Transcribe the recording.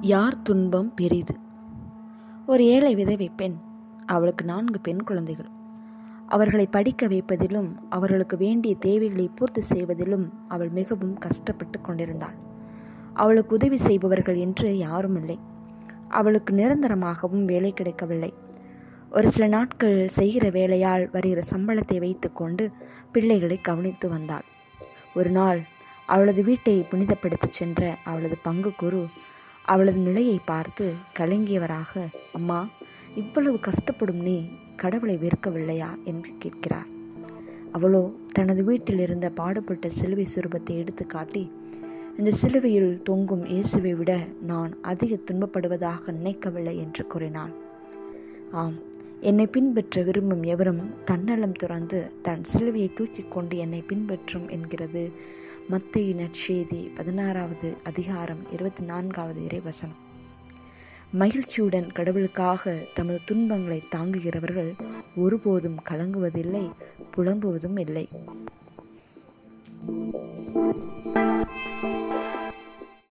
யார் துன்பம் பெரிது? ஒரு ஏழை விதவை பெண் அவளுக்கு நான்கு பெண் குழந்தைகள். அவர்களை படிக்க வைப்பதிலும் அவர்களுக்கு வேண்டிய தேவைகளை பூர்த்தி செய்வதிலும் அவள் மிகவும் கஷ்டப்பட்டு கொண்டிருந்தாள். அவளுக்கு உதவி செய்பவர்கள் என்று யாரும் இல்லை. அவளுக்கு நிரந்தரமாகவும் வேலை கிடைக்கவில்லை. ஒரு சில நாட்கள் செய்கிற வேலையால் வருகிற சம்பளத்தை வைத்துக்கொண்டு பிள்ளைகளை கவனித்து வந்தாள். ஒரு நாள் அவளது வீட்டை புனிதப்படுத்தச் சென்ற அவளது பங்கு குரு அவளது நிலையை பார்த்து கலங்கியவராக அம்மா இவ்வளவு கஷ்டப்படும் நீ கடவுளை வெறுக்கவில்லையா? என்று கேட்கிறார். அவளோ தனது வீட்டில் இருந்த பாடுபட்ட சிலுவை சுரூபத்தை எடுத்து காட்டி இந்த சிலுவையில் தொங்கும் இயேசுவை விட நான் அதிக துன்பப்படுவதாக நினைக்கவில்லை என்று கூறினாள். ஆம் என்னை பின்பற்ற விரும்பும் எவரும் தன்னலம் துறந்து தன் சிலுவையை தூக்கி கொண்டு என்னை பின்பற்றும் என்கிறது. மத்திய நற்செய்தி பதினாறாவது அதிகாரம் இருபத்தி நான்காவது இறைவசனம். மகிழ்ச்சியுடன் கடவுளுக்காக தமது துன்பங்களை தாங்குகிறவர்கள் ஒருபோதும் கலங்குவதில்லை புலம்புவதும் இல்லை.